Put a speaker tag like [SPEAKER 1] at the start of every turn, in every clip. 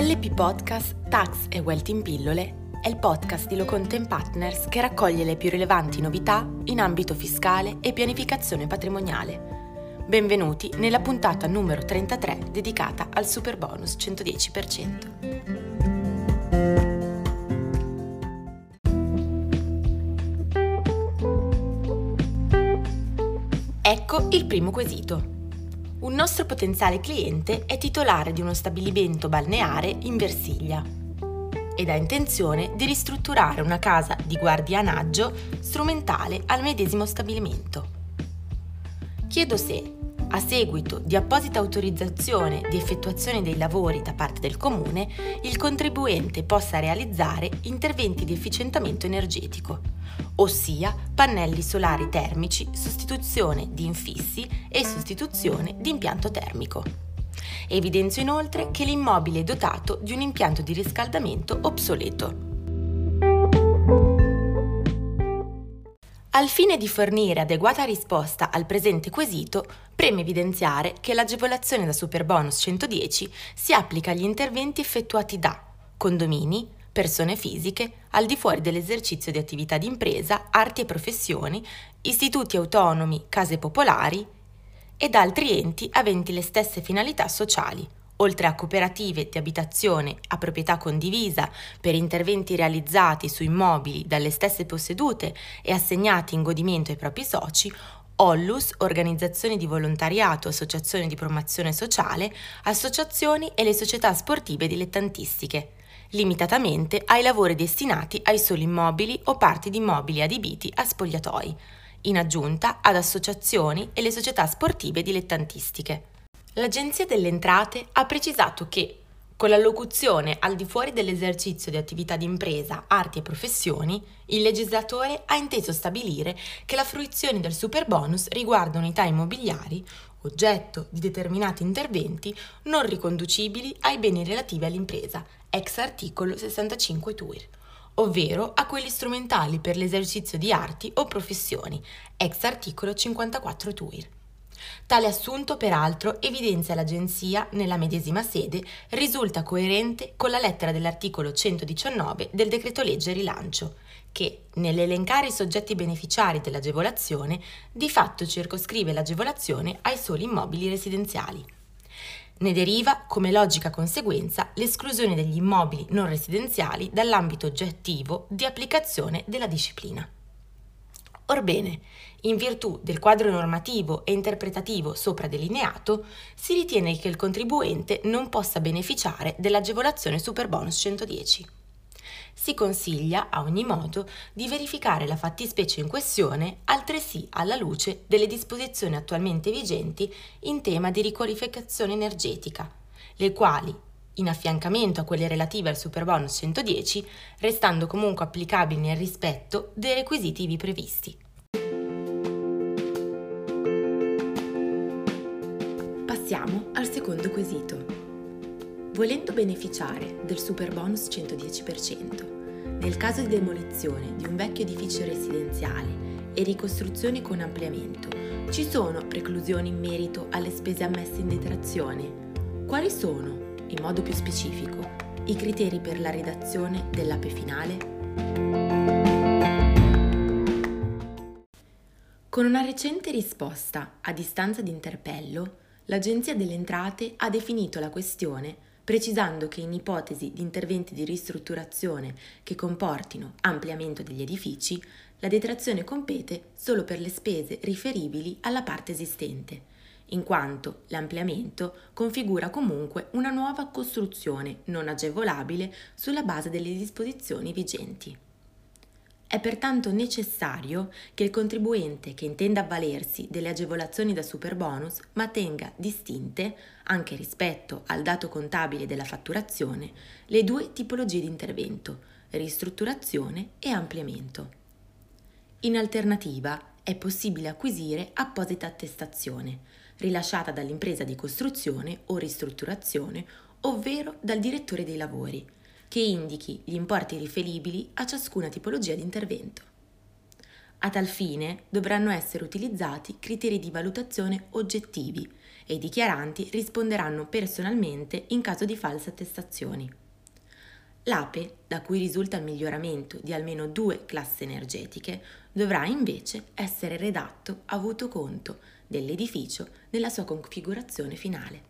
[SPEAKER 1] LP Podcast Tax e Wealth in pillole è il podcast di Locontent Partners che raccoglie le più rilevanti novità in ambito fiscale e pianificazione patrimoniale. Benvenuti nella puntata numero 33 dedicata al super bonus 110%. Ecco il primo quesito. Un nostro potenziale cliente è titolare di uno stabilimento balneare in Versiglia ed ha intenzione di ristrutturare una casa di guardianaggio strumentale al medesimo stabilimento. Chiedo se, a seguito di apposita autorizzazione di effettuazione dei lavori da parte del Comune, il contribuente possa realizzare interventi di efficientamento energetico, ossia pannelli solari termici, sostituzione di infissi e sostituzione di impianto termico. Evidenzio inoltre che l'immobile è dotato di un impianto di riscaldamento obsoleto. Al fine di fornire adeguata risposta al presente quesito, preme evidenziare che l'agevolazione da Superbonus 110 si applica agli interventi effettuati da condomini, persone fisiche, al di fuori dell'esercizio di attività di impresa, arti e professioni, istituti autonomi, case popolari ed altri enti aventi le stesse finalità sociali, oltre a cooperative di abitazione a proprietà condivisa per interventi realizzati su immobili dalle stesse possedute e assegnati in godimento ai propri soci, Ollus, organizzazioni di volontariato, associazioni di promozione sociale, associazioni e le società sportive dilettantistiche, limitatamente ai lavori destinati ai soli immobili o parti di immobili adibiti a spogliatoi, in aggiunta ad associazioni e le società sportive dilettantistiche. L'Agenzia delle Entrate ha precisato che, con la locuzione al di fuori dell'esercizio di attività di impresa, arti e professioni, il legislatore ha inteso stabilire che la fruizione del superbonus riguarda unità immobiliari, oggetto di determinati interventi non riconducibili ai beni relativi all'impresa, ex articolo 65 TUIR, ovvero a quelli strumentali per l'esercizio di arti o professioni, ex articolo 54 TUIR. Tale assunto, peraltro, evidenzia l'Agenzia, nella medesima sede, risulta coerente con la lettera dell'articolo 119 del decreto legge rilancio, che, nell'elencare i soggetti beneficiari dell'agevolazione, di fatto circoscrive l'agevolazione ai soli immobili residenziali. Ne deriva, come logica conseguenza, l'esclusione degli immobili non residenziali dall'ambito oggettivo di applicazione della disciplina. Orbene, in virtù del quadro normativo e interpretativo sopra delineato, si ritiene che il contribuente non possa beneficiare dell'agevolazione Superbonus 110. Si consiglia, a ogni modo, di verificare la fattispecie in questione altresì alla luce delle disposizioni attualmente vigenti in tema di riqualificazione energetica, le quali, in affiancamento a quelle relative al Superbonus 110, restando comunque applicabili nel rispetto dei requisiti ivi previsti. Passiamo al secondo quesito. Volendo beneficiare del Superbonus 110%, nel caso di demolizione di un vecchio edificio residenziale e ricostruzione con ampliamento, ci sono preclusioni in merito alle spese ammesse in detrazione? Quali sono in modo più specifico, i criteri per la redazione dell'ape finale? Con una recente risposta a distanza di interpello, l'Agenzia delle Entrate ha definito la questione precisando che in ipotesi di interventi di ristrutturazione che comportino ampliamento degli edifici, la detrazione compete solo per le spese riferibili alla parte esistente in quanto l'ampliamento configura comunque una nuova costruzione non agevolabile sulla base delle disposizioni vigenti. È pertanto necessario che il contribuente che intenda avvalersi delle agevolazioni da superbonus mantenga distinte, anche rispetto al dato contabile della fatturazione, le due tipologie di intervento, ristrutturazione e ampliamento. In alternativa è possibile acquisire apposita attestazione, rilasciata dall'impresa di costruzione o ristrutturazione, ovvero dal direttore dei lavori, che indichi gli importi riferibili a ciascuna tipologia di intervento. A tal fine dovranno essere utilizzati criteri di valutazione oggettivi e i dichiaranti risponderanno personalmente in caso di false attestazioni. L'APE, da cui risulta il miglioramento di almeno due classi energetiche, dovrà invece essere redatto avuto conto dell'edificio nella sua configurazione finale.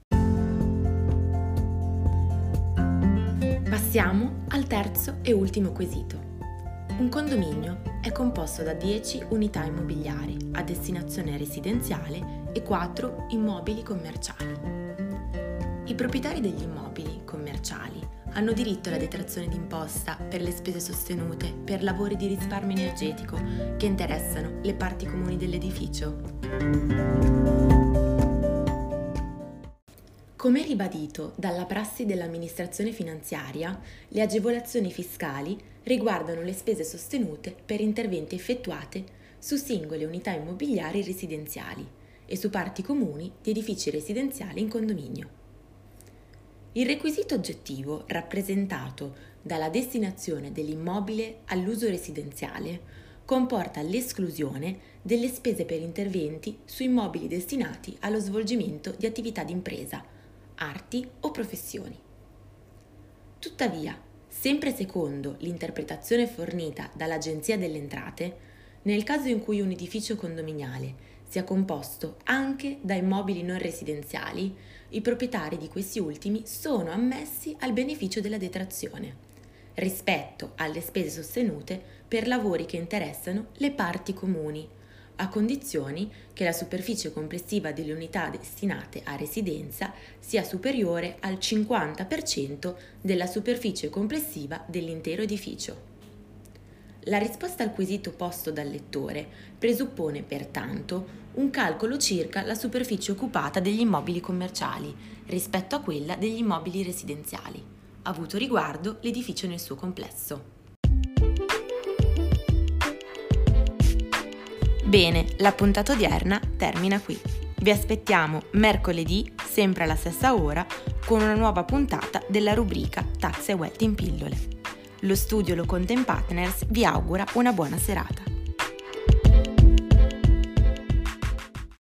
[SPEAKER 1] Passiamo al terzo e ultimo quesito. Un condominio è composto da 10 unità immobiliari a destinazione residenziale e 4 immobili commerciali. I proprietari degli immobili commerciali hanno diritto alla detrazione d'imposta per le spese sostenute per lavori di risparmio energetico che interessano le parti comuni dell'edificio. Come ribadito dalla prassi dell'amministrazione finanziaria, le agevolazioni fiscali riguardano le spese sostenute per interventi effettuati su singole unità immobiliari residenziali e su parti comuni di edifici residenziali in condominio. Il requisito oggettivo rappresentato dalla destinazione dell'immobile all'uso residenziale comporta l'esclusione delle spese per interventi su immobili destinati allo svolgimento di attività d'impresa, arti o professioni. Tuttavia, sempre secondo l'interpretazione fornita dall'Agenzia delle Entrate, nel caso in cui un edificio condominiale sia composto anche da immobili non residenziali, i proprietari di questi ultimi sono ammessi al beneficio della detrazione rispetto alle spese sostenute per lavori che interessano le parti comuni, a condizioni che la superficie complessiva delle unità destinate a residenza sia superiore al 50% della superficie complessiva dell'intero edificio. La risposta al quesito posto dal lettore presuppone pertanto un calcolo circa la superficie occupata degli immobili commerciali rispetto a quella degli immobili residenziali, avuto riguardo l'edificio nel suo complesso. Bene, la puntata odierna termina qui. Vi aspettiamo mercoledì, sempre alla stessa ora, con una nuova puntata della rubrica Tax e Wealth in pillole. Lo studio Lo Content Partners vi augura una buona serata.